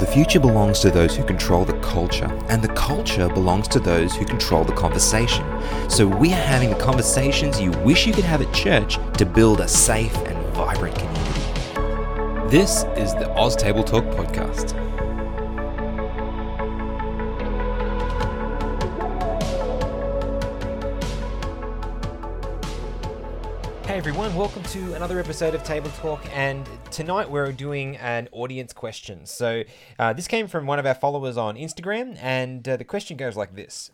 The future belongs to those who control the culture, and the culture belongs to those who control the conversation. So we are having the conversations you wish you could have at church to build a safe and vibrant community. This is the Oz Table Talk podcast. Everyone, welcome to another episode of Table Talk. And tonight we're doing an audience question. So, uh, this came from one of our followers on Instagram, and uh, the question goes like this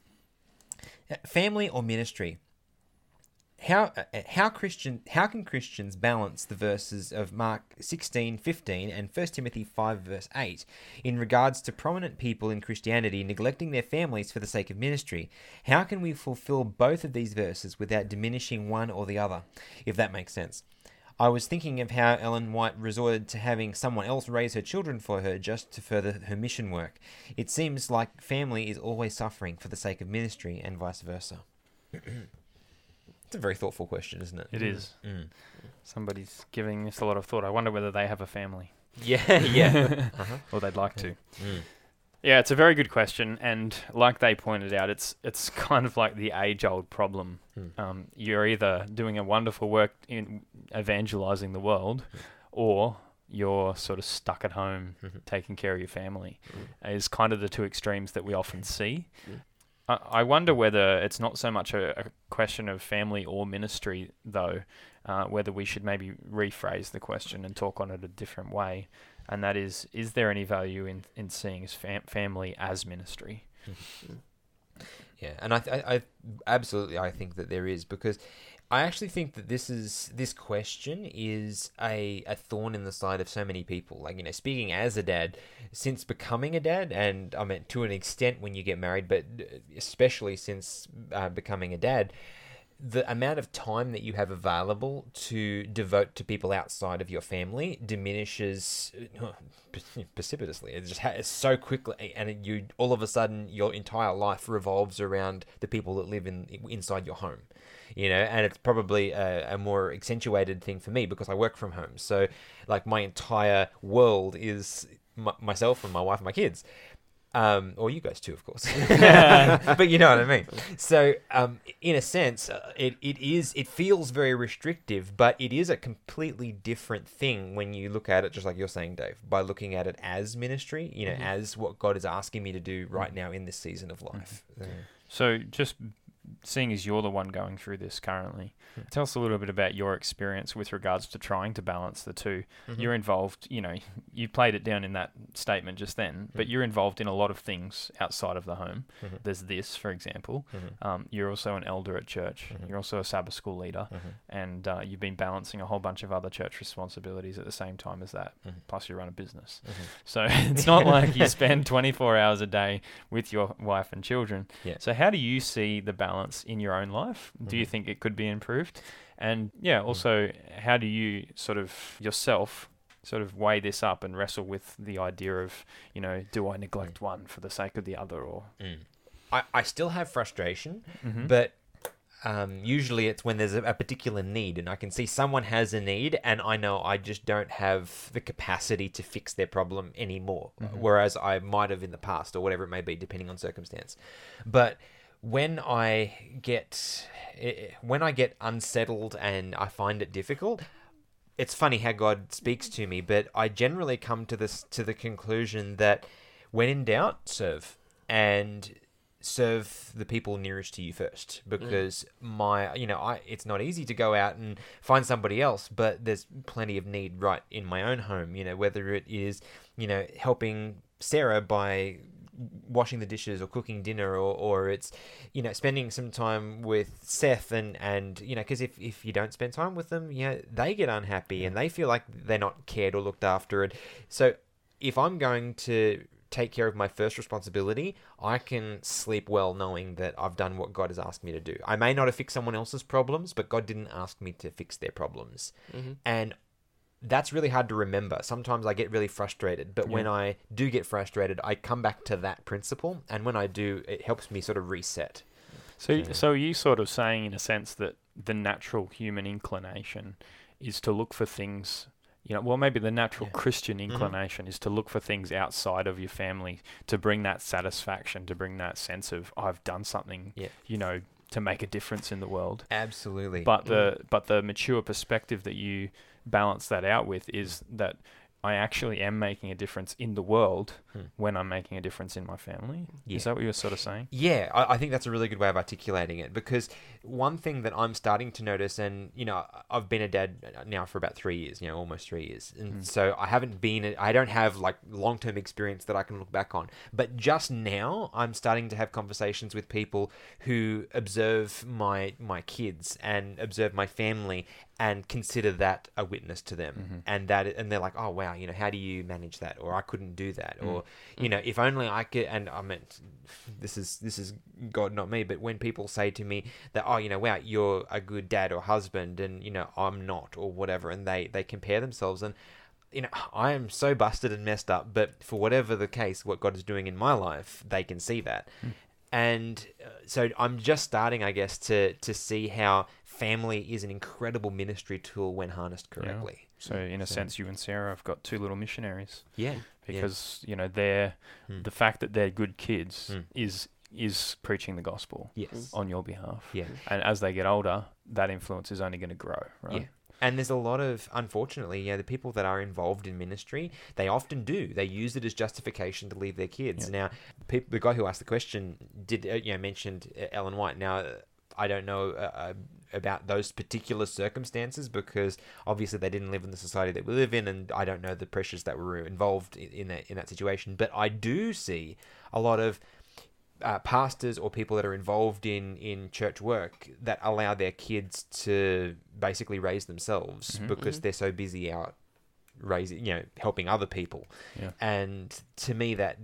Family or ministry? How, uh, how Christian how can Christians balance the verses of Mark 16, 15 and 1 Timothy 5 verse 8 in regards to prominent people in Christianity neglecting their families for the sake of ministry? How can we fulfill both of these verses without diminishing one or the other, if that makes sense? I was thinking of how Ellen White resorted to having someone else raise her children for her just to further her mission work. It seems like family is always suffering for the sake of ministry and vice versa. It's a very thoughtful question, isn't it? It is. Mm. Somebody's giving this a lot of thought. I wonder whether they have a family Yeah, yeah. uh-huh. or they'd like to. Mm. Yeah, it's a very good question, and like they pointed out, it's it's kind of like the age-old problem. Hmm. Um, you're either doing a wonderful work in evangelizing the world, or you're sort of stuck at home Mhm. taking care of your family. Mm. Is kind of the two extremes that we often see. I, wonder whether it's not so much a, a question of family or ministry, though, uh, whether we should maybe rephrase the question and talk on it a different way. And that is, is there any value in, in seeing fam- family as ministry? Yeah, and I, I, I absolutely I think that there is because I actually think that this is this question is a, a thorn in the side of so many people. Like you know, speaking as a dad, since becoming a dad, and I mean to an extent when you get married, but especially since uh, becoming a dad, the amount of time that you have available to devote to people outside of your family diminishes uh, precipitously. It just ha- so quickly, and you all of a sudden your entire life revolves around the people that live in inside your home. You know, and it's probably a, a more accentuated thing for me because I work from home. So, like, my entire world is m- myself and my wife and my kids. Um, or you guys too, of course. but you know what I mean. So, um, in a sense, uh, it, it is it feels very restrictive, but it is a completely different thing when you look at it, just like you're saying, Dave, by looking at it as ministry. You know, as what God is asking me to do right now in this season of life. So, just seeing as you're the one going through this currently, tell us a little bit about your experience with regards to trying to balance the 2 Mhm. You're involved, you know, you played it down in that statement just then, but Mm. you're involved in a lot of things outside of the home. Mhm. There's this, for example. Mhm. Um, you're also an elder at church. Mhm. You're also a Sabbath school leader, Mhm. and uh, you've been balancing a whole bunch of other church responsibilities at the same time as that. Plus, you run a business, so it's not like you spend 24 hours a day with your wife and children. Yeah. So, how do you see the balance in your own life? Do you think it could be improved? And yeah, also, how do you sort of yourself sort of weigh this up and wrestle with the idea of, you know, do I neglect one for the sake of the other, or Mm. I, I still have frustration, Mhm. but um, usually it's when there's a, a particular need and I can see someone has a need and I know I just don't have the capacity to fix their problem anymore, Mhm. whereas I might have in the past or whatever it may be, depending on circumstance. But when I get when I get unsettled and I find it difficult, it's funny how God speaks to me, but I generally come to this to the conclusion that when in doubt, serve. And serve the people nearest to you first because my you know I it's not easy to go out and find somebody else but there's plenty of need right in my own home you know whether it is you know helping Sarah by washing the dishes or cooking dinner or, or it's you know spending some time with Seth and and you know because if, if you don't spend time with them you know they get unhappy and they feel like they're not cared or looked after. And so if I'm going to take care of my first responsibility I can sleep well knowing that I've done what God has asked me to do. I may not have fixed someone else's problems but God didn't ask me to fix their problems. Mm-hmm. And that's really hard to remember. Sometimes I get really frustrated, but when I do get frustrated, I come back to that principle, and when I do, it helps me sort of reset. So, Yeah. so are you sort of saying, in a sense, that the natural human inclination is to look for things you know, well, maybe the natural Yeah. Mm-hmm. Christian inclination is to look for things outside of your family to bring that satisfaction, to bring that sense of I've done something, Yeah. you know, to make a difference in the world. Absolutely. But the but the mature perspective that you balance that out with is that I actually am making a difference in the world Hmm. when I'm making a difference in my family. Yeah. Is that what you're sort of saying? Yeah, I, I think that's a really good way of articulating it because one thing that I'm starting to notice, and you know, I've been a dad now for about three years, you know, almost three years, and Mm. so I haven't been, I don't have like long term experience that I can look back on. But just now, I'm starting to have conversations with people who observe my my kids and observe my family and consider that a witness to them, Mhm. and that, and they're like, oh wow, you know, how do you manage that? Or I couldn't do that, Mm. or you know, if only I could. And I mean, this is this is God, not me. But when people say to me that, oh, you know, wow, you're a good dad or husband, and you know, I'm not, or whatever, and they they compare themselves, and you know, I am so busted and messed up. But for whatever the case, what God is doing in my life, they can see that. Mm. And uh, so I'm just starting, I guess, to to see how family is an incredible ministry tool when harnessed Yeah. correctly. So in a So- sense, you and Sarah have got two little missionaries Yeah, yeah. because you know they're Hmm. the fact that they're good kids Hmm. is is preaching the gospel yes, on your behalf. yeah. And as they get older, that influence is only going to grow, right? Yeah. And there's a lot of, unfortunately, yeah, the people that are involved in ministry, they often do. They use it as justification to leave their kids. Yeah. Now, peop the guy who asked the question did, uh, you know, mentioned uh, Ellen White. Now, I don't know uh, uh, about those particular circumstances because obviously they didn't live in the society that we live in, and I don't know the pressures that were involved in, in that in that situation. But I do see a lot of uh, pastors or people that are involved in in church work that allow their kids to basically raise themselves Mhm. because Mhm. they're so busy out raising you know helping other people Yeah. and to me that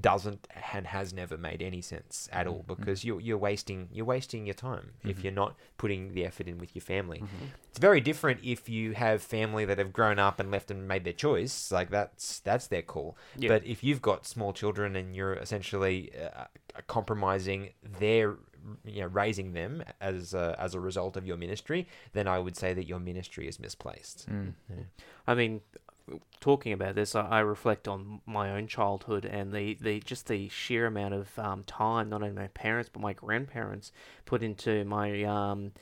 doesn't and has never made any sense at all Mhm. because you're you're wasting you're wasting your time if Mhm. you're not putting the effort in with your family Mhm. it's very different if you have family that have grown up and left and made their choice like that's that's their call Yeah. but if you've got small children and you're essentially uh, compromising their you know raising them as a, as a result of your ministry then i would say that your ministry is misplaced Mm. I mean, talking about this, I, I reflect on my own childhood and the, the just the sheer amount of um, time not only my parents but my grandparents put into my um,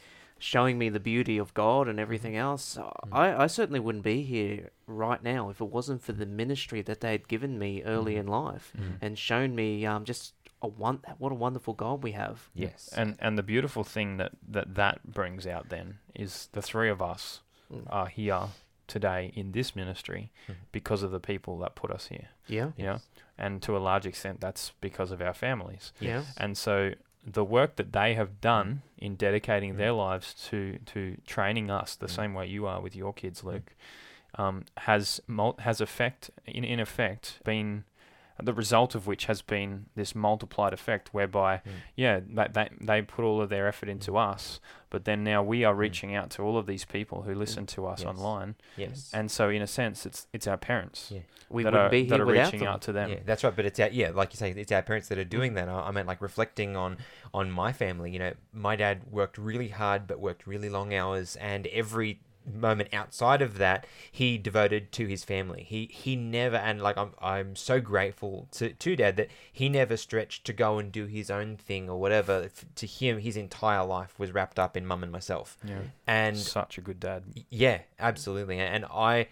showing me the beauty of God and everything else. I, I certainly wouldn't be here right now if it wasn't for the ministry that they had given me early Mhm. in life Mm. and shown me um, just a one what a wonderful God we have. yes And and the beautiful thing that, that that brings out then is the three of us Mm. are here today in this ministry Mhm. because of the people that put us here. Yeah. Yeah. And to a large extent that's because of our families. Yeah. And so the work that they have done in dedicating Mm. their lives to, to training us the Mm. same way you are with your kids, Luke, um, has mul- has effect in in effect been the result of which has been this multiplied effect whereby Mm. yeah they, they, they put all of their effort into us but then now we are Mm. reaching out to all of these people who listen to us Yes. online yes and so in a sense it's it's our parents Yeah. We that are, be that are reaching them. out to them Yeah, that's right. But it's our, yeah, like you say, it's our parents that are doing that. I, I meant like reflecting on on my family. You know, my dad worked really hard, but worked really long hours, and every moment outside of that he devoted to his family. He he never and like i'm i'm so grateful to to dad that he never stretched to go and do his own thing or whatever. To him his entire life was wrapped up in mum and myself. Yeah. And such a good dad. Yeah, absolutely. And I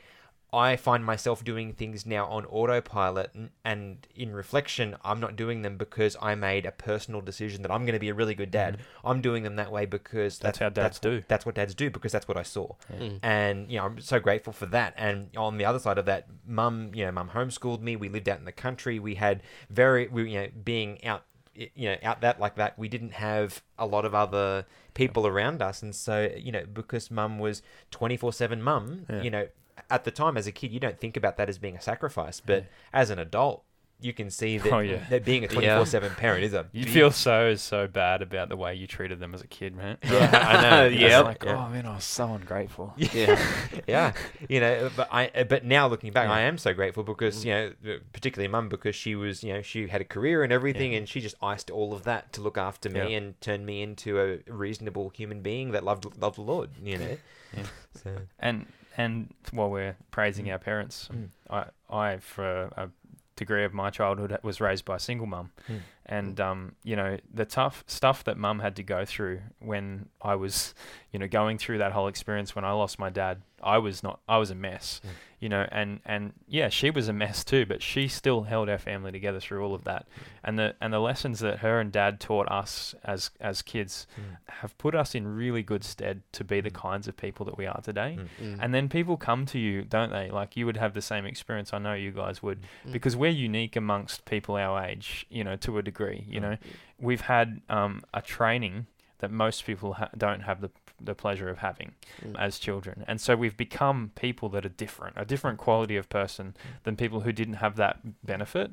I find myself doing things now on autopilot and, and in reflection I'm not doing them because I made a personal decision that I'm going to be a really good dad. I'm doing them that way because Mm-hmm. That's how dads that's, do. That's what dads do because that's what I saw. Mm. And you know, I'm so grateful for that. And on the other side of that, mum, you know, mum homeschooled me. We lived out in the country. We had very we you know, being out you know out that like that we didn't have a lot of other people around us and so you know because mum was 24/7 mum Yeah. you know at the time as a kid you don't think about that as being a sacrifice but mm. as an adult you can see that, Oh, yeah. that being a 24/7 parent is a you big- feel so so bad about the way you treated them as a kid man yeah I know It's Yep. like Yeah. oh man i was so ungrateful Yeah. yeah, you know, but I, but now looking back, Yeah. I am so grateful because you know, particularly mum, because she was, you know, she had a career and everything, Yeah. and she just iced all of that to look after me Yeah. and turn me into a reasonable human being that loved loved the Lord, you know. Yeah. So and and while we're praising Mm. our parents, Mm. I, I for a degree of my childhood was raised by a single mum, Mm. and um, you know the tough stuff that mum had to go through when I was, you know, going through that whole experience when I lost my dad. I was not. I was a mess, Mm. You know, and and yeah, she was a mess too, but she still held our family together through all of that, and the and the lessons that her and dad taught us as as kids Mm. have put us in really good stead to be the Mm. kinds of people that we are today. Mm. Mm. And then people come to you, don't they? Like you would have the same experience. I know you guys would, Mm. because we're unique amongst people our age, you know, to a degree. You Mm. know, we've had um, a training that most people ha- don't have the the pleasure of having Mm. as children, and so we've become people that are different, a different quality of person than people who didn't have that benefit.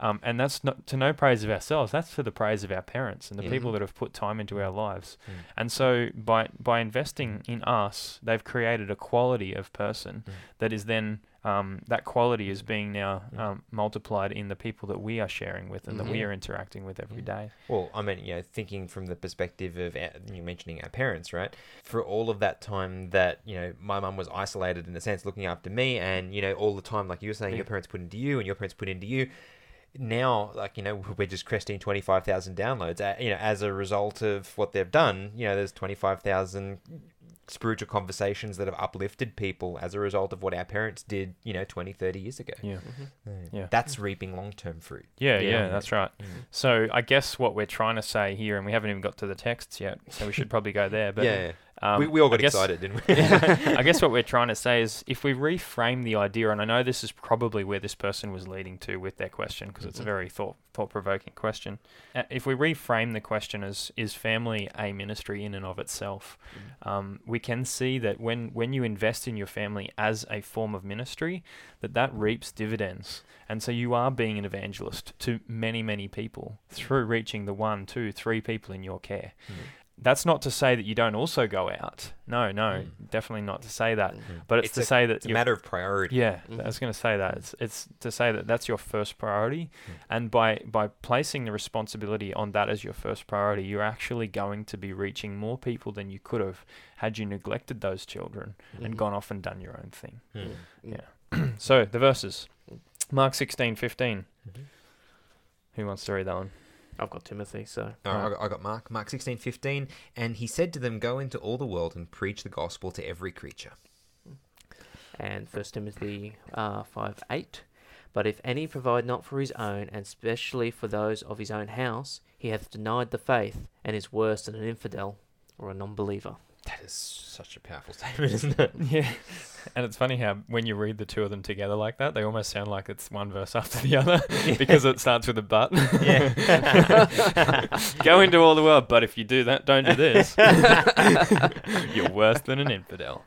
Um, and that's not to no praise of ourselves. That's to the praise of our parents and the Yeah. people that have put time into our lives. Mm. And so by by investing in us, they've created a quality of person Mm. that is then um, that quality is being now Mm. um, multiplied in the people that we are sharing with and that we Mhm. are interacting with every Mm. day. Well, I mean, you know, thinking from the perspective of our, you mentioning our parents, right? For all of that time that you know, my mum was isolated in a sense, looking after me, and you know, all the time, like you were saying, Yeah. your parents put into you, and your parents put into you. Now, like you know, we're just cresting twenty five thousand downloads. Uh, you know, as a result of what they've done, you know, there's twenty five thousand spiritual conversations that have uplifted people as a result of what our parents did, you know, 20, 30 years ago. Yeah. Mhm. Yeah. That's reaping long term fruit. Yeah, Yeah. yeah, that's right. Mm. So I guess what we're trying to say here, and we haven't even got to the texts yet, so we should probably go there. But yeah, um, we, we all got guess- excited, didn't we? I guess what we're trying to say is if we reframe the idea, and I know this is probably where this person was leading to with their question because it's a Mhm. very thought thought provoking question. Uh, if we reframe the question as is family a ministry in and of itself, um, we can see that when when you invest in your family as a form of ministry, that that reaps dividends, and so you are being an evangelist to many many people through reaching the one, two, three people in your care. Mm. That's not to say that you don't also go out. No, no, Mm. definitely not to say that. Mm. But it's, It's to a- say that It's a matter of priority. yeah, Mhm. I was going to say that. It's it's to say that that's your first priority, Mm. and by by placing the responsibility on that as your first priority, you're actually going to be reaching more people than you could have had you neglected those children and Mhm. gone off and done your own thing. Mm. Mm. Yeah. so the verses, Mark sixteen fifteen. Mhm. Who wants to read that one? I've got Timothy, so All right, Right. I, got, I got Mark, Mark sixteen fifteen, and he said to them, Go into all the world and preach the gospel to every creature. and First Timothy uh, five eight. But if any provide not for his own, and specially for those of his own house, he hath denied the faith, and is worse than an infidel or a non-believer. That is such a powerful statement, isn't it? Yeah, and it's funny how when you read the two of them together like that, they almost sound like it's one verse after the other because it starts with a but. Yeah. Go into all the world, but if you do that, don't do this. You're worse than an infidel.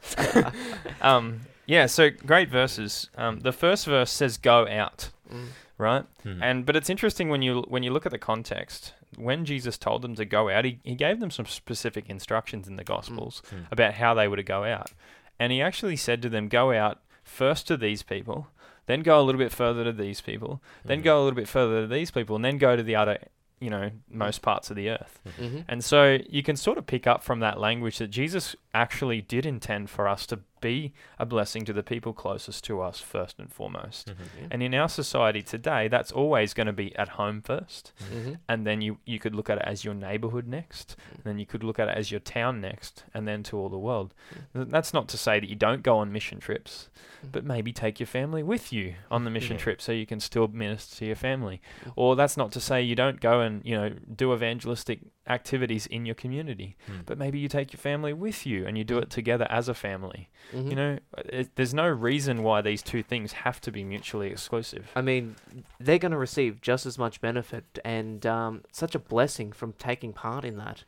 um, yeah, so great verses. Um, the first verse says "Go out," Mm. right? Hmm. And but it's interesting when you when you look at the context. When Jesus told them to go out, he, he gave them some specific instructions in the Gospels Mm. about how they were to go out. And he actually said to them, Go out first to these people, then go a little bit further to these people, then Mhm. go a little bit further to these people, and then go to the other, you know, most parts of the earth. Mm-hmm. And so you can sort of pick up from that language that Jesus actually did intend for us to be a blessing to the people closest to us first and foremost. Mhm. And in our society today, that's always going to be at home first, Mm-hmm. and then you, you could look at it as your neighborhood next, and then you could look at it as your town next, and then to all the world. Th- That's not to say that you don't go on mission trips, but maybe take your family with you on the mission Yeah. trip so you can still minister to your family. Mm. Or that's not to say you don't go and, you know, do evangelistic activities in your community, Mm. but maybe you take your family with you and you do it together as a family. Mm-hmm. You know, it, there's no reason why these two things have to be mutually exclusive. I mean, they're going to receive just as much benefit and um, such a blessing from taking part in that.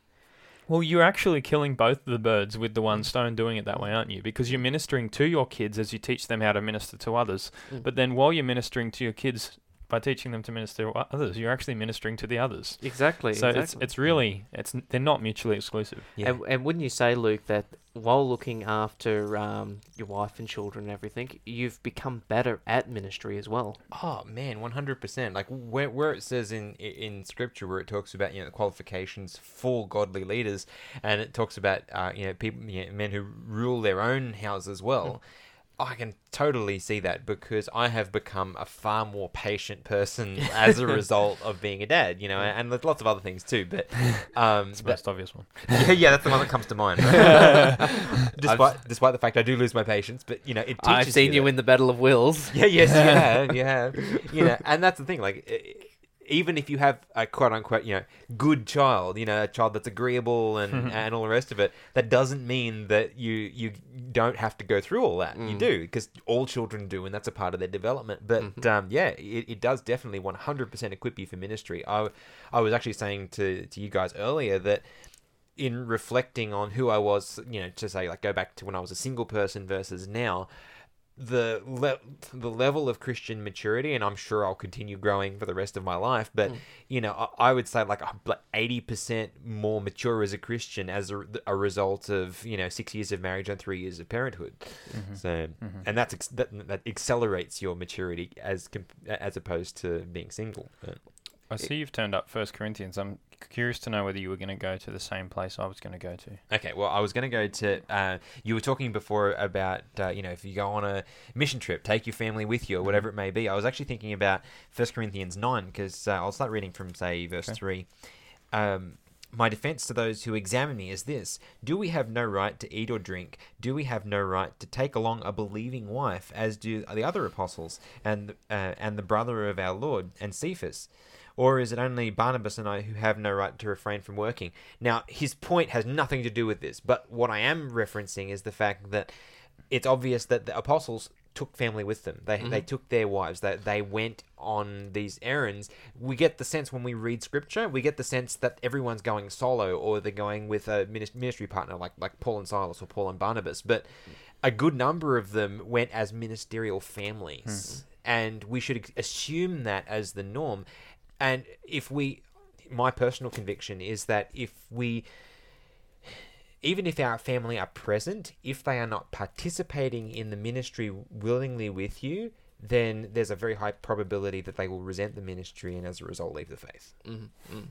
Well, you're actually killing both the birds with the Mm. one stone doing it that way, aren't you? Because you're ministering to your kids as you teach them how to minister to others. Mm. But then while you're ministering to your kids by teaching them to minister to others, you're actually ministering to the others. Exactly. so exactly. it's it's really it's they're not mutually exclusive. Yeah. And, and wouldn't you say, Luke, that while looking after um, your wife and children and everything, you've become better at ministry as well? Oh man, one hundred percent. Like where where it says in in scripture where it talks about you know the qualifications for godly leaders, and it talks about uh, you know people you know, men who rule their own house as well. I can totally see that because I have become a far more patient person as a result of being a dad, you know, and there's lots of other things too. But um, It's the but- most obvious one. yeah, yeah, that's the one that comes to mind. despite despite the fact I do lose my patience, but you know, it teaches I've seen you that- in the Battle of Wills. Yeah, yes, you have, you have, you know, and that's the thing. Like, e- even if you have a quote unquote, you know, good child, you know, a child that's agreeable and and all the rest of it, that doesn't mean that you you don't have to go through all that. You Mm. do because all children do, and that's a part of their development. But Mm-hmm. um, yeah, it, it does definitely one hundred percent equip you for ministry. I I was actually saying to to you guys earlier that in reflecting on who I was, you know, to say like go back to when I was a single person versus now, the le- the level of Christian maturity, and I'm sure I'll continue growing for the rest of my life. But mm. you know, I, I would say like like eighty percent more mature as a Christian as a, a result of you know six years of marriage and three years of parenthood. Mm-hmm. So, mm-hmm. and that's ex- that, that accelerates your maturity as com- as opposed to being single. But- I see you've turned up First Corinthians. I'm curious to know whether you were going to go to the same place I was going to go to. Okay, well, I was going to go to. Uh, you were talking before about, uh, you know, if you go on a mission trip, take your family with you or whatever it may be. I was actually thinking about First Corinthians 9 because uh, I'll start reading from, say, verse Okay. 3. Um, my defense to those who examine me is this Do we have no right to eat or drink? Do we have no right to take along a believing wife, as do the other apostles and, uh, and the brother of our Lord and Cephas? Or is it only Barnabas and I who have no right to refrain from working? Now, his point has nothing to do with this, but what I am referencing is the fact that it's obvious that the apostles took family with them. They, they mm-hmm. took their wives. That they, went on these errands. We get the sense when we read scripture, we get the sense that everyone's going solo or they're going with a ministry partner like like Paul and Silas or Paul and Barnabas. But a good number of them went as ministerial families, mm-hmm. and we should assume that as the norm. And if we, my personal conviction is that if we even if our family are present, if they are not participating in the ministry willingly with you, then there's a very high probability that they will resent the ministry and as a result leave the faith. mm mm.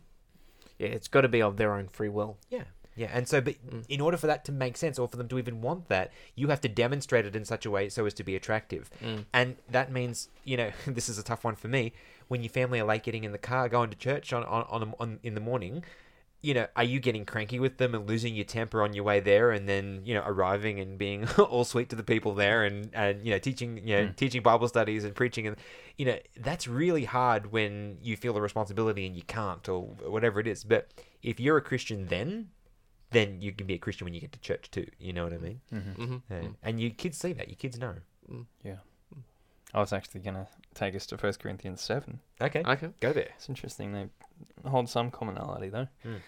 Yeah, it's got to be of their own free will. Yeah. Yeah, and so, but Mm. in order for that to make sense, or for them to even want that, you have to demonstrate it in such a way so as to be attractive. Mm. And that means, you know, this is a tough one for me. When your family are late getting in the car, going to church on on, on, on in the morning, you know, are you getting cranky with them and losing your temper on your way there, and then you know arriving and being all sweet to the people there, and and you know teaching you know Mm. teaching Bible studies and preaching, and you know that's really hard when you feel the responsibility and you can't or whatever it is. But if you're a Christian, then then you can be a Christian when you get to church too. You know what I mean? Mm-hmm. hmm Yeah. And your kids see that. Your kids know. Yeah. I was actually going to take us to First Corinthians 7. Okay, Okay. go there. It's interesting. They hold some commonality, though. Mm.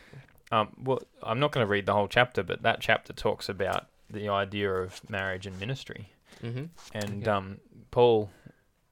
Um, well, I'm not going to read the whole chapter, but that chapter talks about the idea of marriage and ministry. hmm And Okay. um, Paul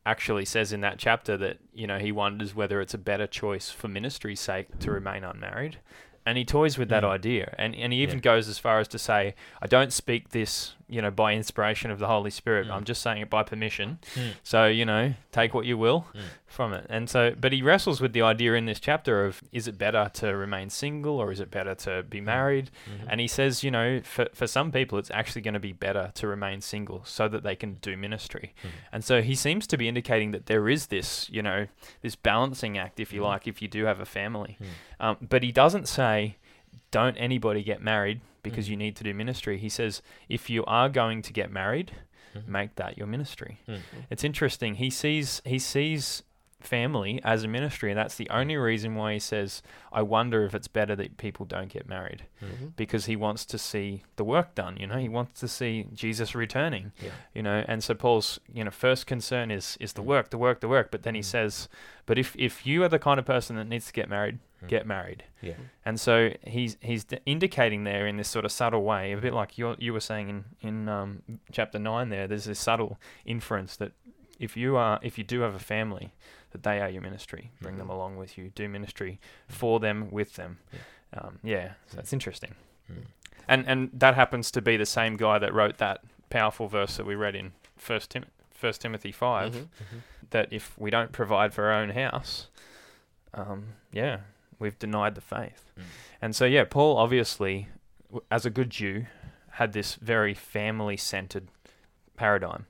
actually says in that chapter that you know he wonders whether it's a better choice for ministry's sake to remain unmarried, and he toys with that Mm. idea, and and he even goes as far as to say, "I don't speak this, you know, by inspiration of the Holy Spirit. Mm. I'm just saying it by permission. Mm. So you know, take what you will Mm. from it." And so, but he wrestles with the idea in this chapter of is it better to remain single or is it better to be married? Mhm. And he says, you know, for, for some people, it's actually going to be better to remain single so that they can do ministry. Mhm. And so he seems to be indicating that there is this, you know, this balancing act, if you Mhm. like, if you do have a family. Um, but he doesn't say, don't anybody get married because Mhm. you need to do ministry. He says, if you are going to get married, Mhm. make that your ministry. Mm. It's interesting. He sees he sees family as a ministry, and that's the only reason why he says, "I wonder if it's better that people don't get married," Mm. because he wants to see the work done. You know, he wants to see Jesus returning. Yeah. You know, and so Paul's you know first concern is is the Mm. work, the work, the work. But then he Mm. says, "But if if you are the kind of person that needs to get married, Mm. get married." Yeah. And so he's he's d- indicating there in this sort of subtle way, a bit like you you were saying in in um, chapter nine. There, there's this subtle inference that if you are if you do have a family, that they are your ministry. Bring them Mhm. along with you. Do ministry for them, with them. Yeah. Um, yeah, so that's interesting. Mm. And and that happens to be the same guy that wrote that powerful verse that we read in First Tim- First Timothy 5 Mhm. Mhm. that if we don't provide for our own house, um, yeah, we've denied the faith. Mm. And so, yeah, Paul obviously, w- as a good Jew, had this very family centered paradigm.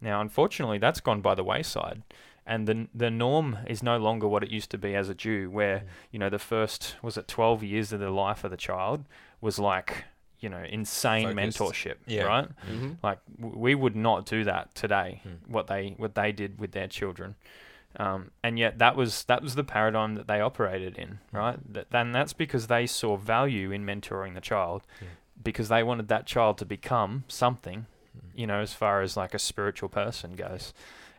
Now, unfortunately, that's gone by the wayside. And the, the norm is no longer what it used to be as a Jew, where, Mm. you know, the first, was it 12 years of the life of the child was like, you know, insane Focused. mentorship, Yeah. right? Mm-hmm. Like w- we would not do that today. Mm. What they what they did with their children, um, and yet that was that was the paradigm that they operated in, right? That, and that's because they saw value in mentoring the child, Yeah. because they wanted that child to become something, Mm. you know, as far as like a spiritual person goes.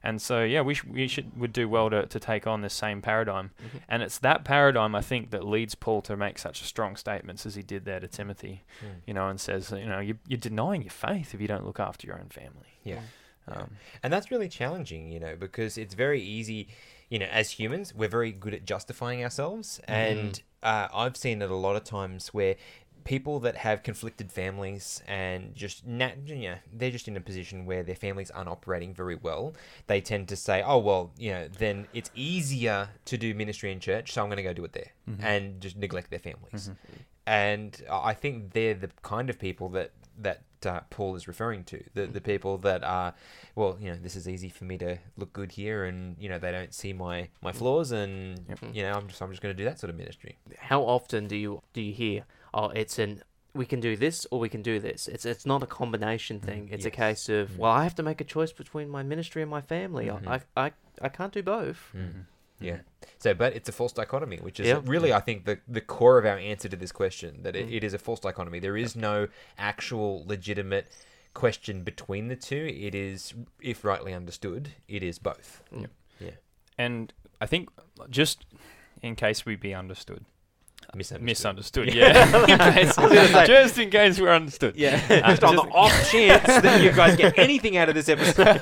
And so yeah, we sh- we should would do well to, to take on this same paradigm, Mhm. and it's that paradigm I think that leads Paul to make such strong statements as he did there to Timothy Mm. you know, and says, you know, you, you're denying your faith if you don't look after your own family. Yeah. Yeah. Um, And that's really challenging, you know, because it's very easy, you know, as humans, we're very good at justifying ourselves. And uh, I've seen it a lot of times where people that have conflicted families and just, nat- you know, they're just in a position where their families aren't operating very well, they tend to say, oh, well, you know, then it's easier to do ministry in church, so I'm going to go do it there Mhm. and just neglect their families. Mhm. And I think they're the kind of people that that uh, Paul is referring to. The the people that are, well, you know, this is easy for me to look good here, and you know, they don't see my my flaws, and Yep. you know, I'm just I'm just going to do that sort of ministry. How often do you do you hear? Oh, it's an we can do this or we can do this. It's it's not a combination thing. It's a case of Mm. well, I have to make a choice between my ministry and my family. Mhm. I, I I can't do both. mhm. Yeah. So, but it's a false dichotomy, which is Yeah. really, I think, the the core of our answer to this question. That it, Mm. it is a false dichotomy. There is no actual legitimate question between the two. It is, if rightly understood, it is both. Mm. Yeah. And I think just in case we be understood, Misunderstood. misunderstood, yeah, in case- just in case we're understood. Yeah. Uh, just on the off chance that you guys get anything out of this episode.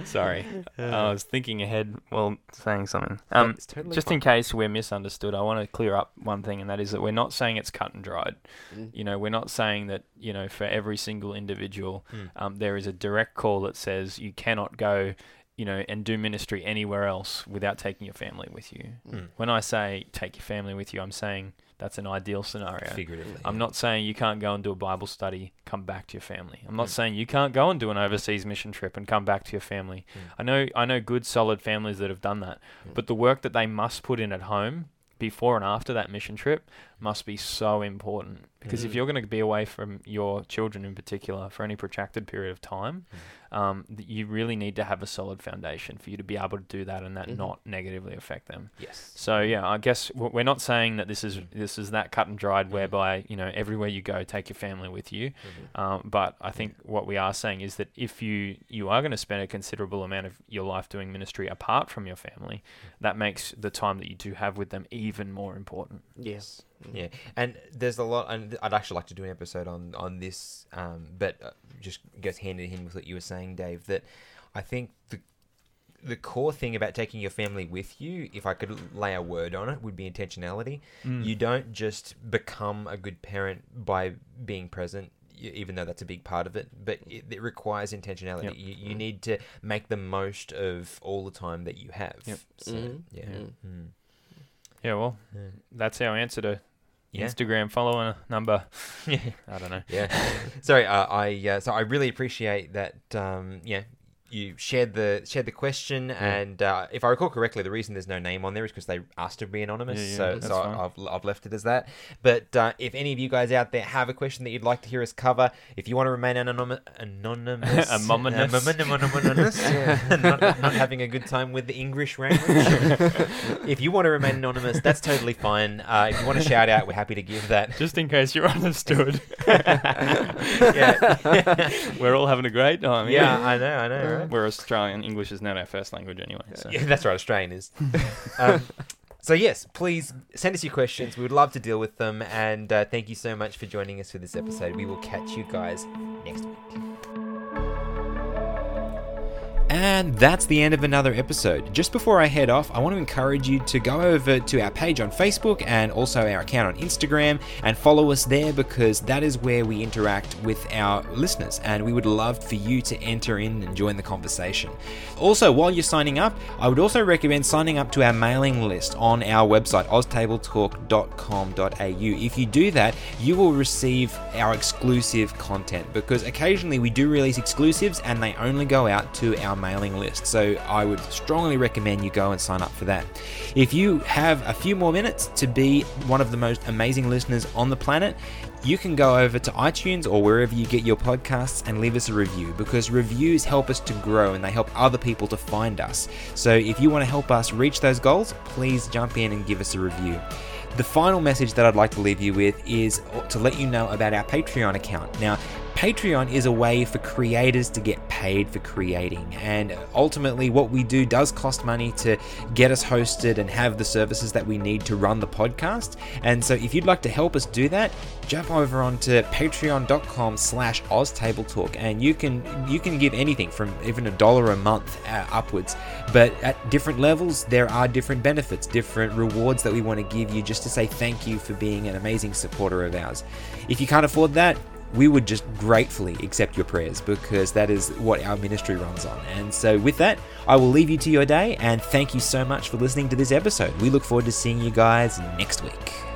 Sorry, I was thinking ahead while saying something. Um, totally just in case we're misunderstood, I want to clear up one thing, and that is that we're not saying it's cut and dried. Mm. You know, we're not saying that you know for every single individual Mm. um, there is a direct call that says you cannot go, you know, and do ministry anywhere else without taking your family with you. Mm. When I say take your family with you, I'm saying that's an ideal scenario. Figuratively. I'm not saying you can't go and do a Bible study, come back to your family. I'm not Mm. saying you can't go and do an overseas mission trip and come back to your family. Mm. I know I know good solid families that have done that. Mm. But the work that they must put in at home before and after that mission trip must be so important because if Mm. you're going to be away from your children in particular for any protracted period of time um, th- you really need to have a solid foundation for you to be able to do that and that Mhm. not negatively affect them Yes. so yeah, I guess w- we're not saying that this is Mm. this is that cut and dried, Mhm. whereby you know everywhere you go, take your family with you. Mhm. Um, but I think what we are saying is that if you you are going to spend a considerable amount of your life doing ministry apart from your family, that makes the time that you do have with them even more important. Yes. Mm. Yeah, and there's a lot, and I'd actually like to do an episode on on this, um, but uh, just goes hand in hand with what you were saying, Dave. That I think the the core thing about taking your family with you, if I could lay a word on it, would be intentionality. Mm. You don't just become a good parent by being present. Even though that's a big part of it, but it, it requires intentionality. Yep. You, you Mm. need to make the most of all the time that you have. Yep. So, Mhm. yeah. Mm. Mm. Yeah, well, Yeah. that's our answer to Yeah. Instagram follower number. Yeah. I don't know. Yeah. Sorry, uh, I uh, so I really appreciate that. Um, yeah, you shared the shared the question, and uh, if I recall correctly, the reason there's no name on there is because they asked to be anonymous. Yeah, yeah, so so. I've, I've left it as that. But uh, if any of you guys out there have a question that you'd like to hear us cover, if you want to remain anonymous, anonymous, Anonymous. anonymous, yeah, not, not having a good time with the English language. if you want to remain anonymous, that's totally fine. Uh, if you want to shout out, we're happy to give that. Just in case you're understood, yeah. we're all having a great time. Yeah, I know, I know. Right? We're Australian. English is not our first language anyway. So. Yeah, that's right, Australian is. um, so, yes, please send us your questions. We would love to deal with them. And uh, thank you so much for joining us for this episode. We will catch you guys next week. And that's the end of another episode. Just before I head off, I want to encourage you to go over to our page on Facebook and also our account on Instagram and follow us there because that is where we interact with our listeners and we would love for you to enter in and join the conversation. Also, while you're signing up, I would also recommend signing up to our mailing list on our website, oztabletalk.com.au. If you do that, you will receive our exclusive content because occasionally we do release exclusives and they only go out to our mailing list. So I would strongly recommend you go and sign up for that. If you have a few more minutes to be one of the most amazing listeners on the planet, you can go over to iTunes or wherever you get your podcasts and leave us a review because reviews help us to grow and they help other people to find us. So if you want to help us reach those goals, please jump in and give us a review. The final message that I'd like to leave you with is to let you know about our Patreon account. Now, Patreon is a way for creators to get paid for creating, and ultimately, what we do does cost money to get us hosted and have the services that we need to run the podcast. And so, if you'd like to help us do that, jump over onto patreon.com/slash oztabletalk, and you can you can give anything from even a dollar a month uh, upwards. But at different levels, there are different benefits, different rewards that we want to give you just to say thank you for being an amazing supporter of ours. If you can't afford that, we would just gratefully accept your prayers because that is what our ministry runs on. And so, with that, I will leave you to your day and thank you so much for listening to this episode. We look forward to seeing you guys next week.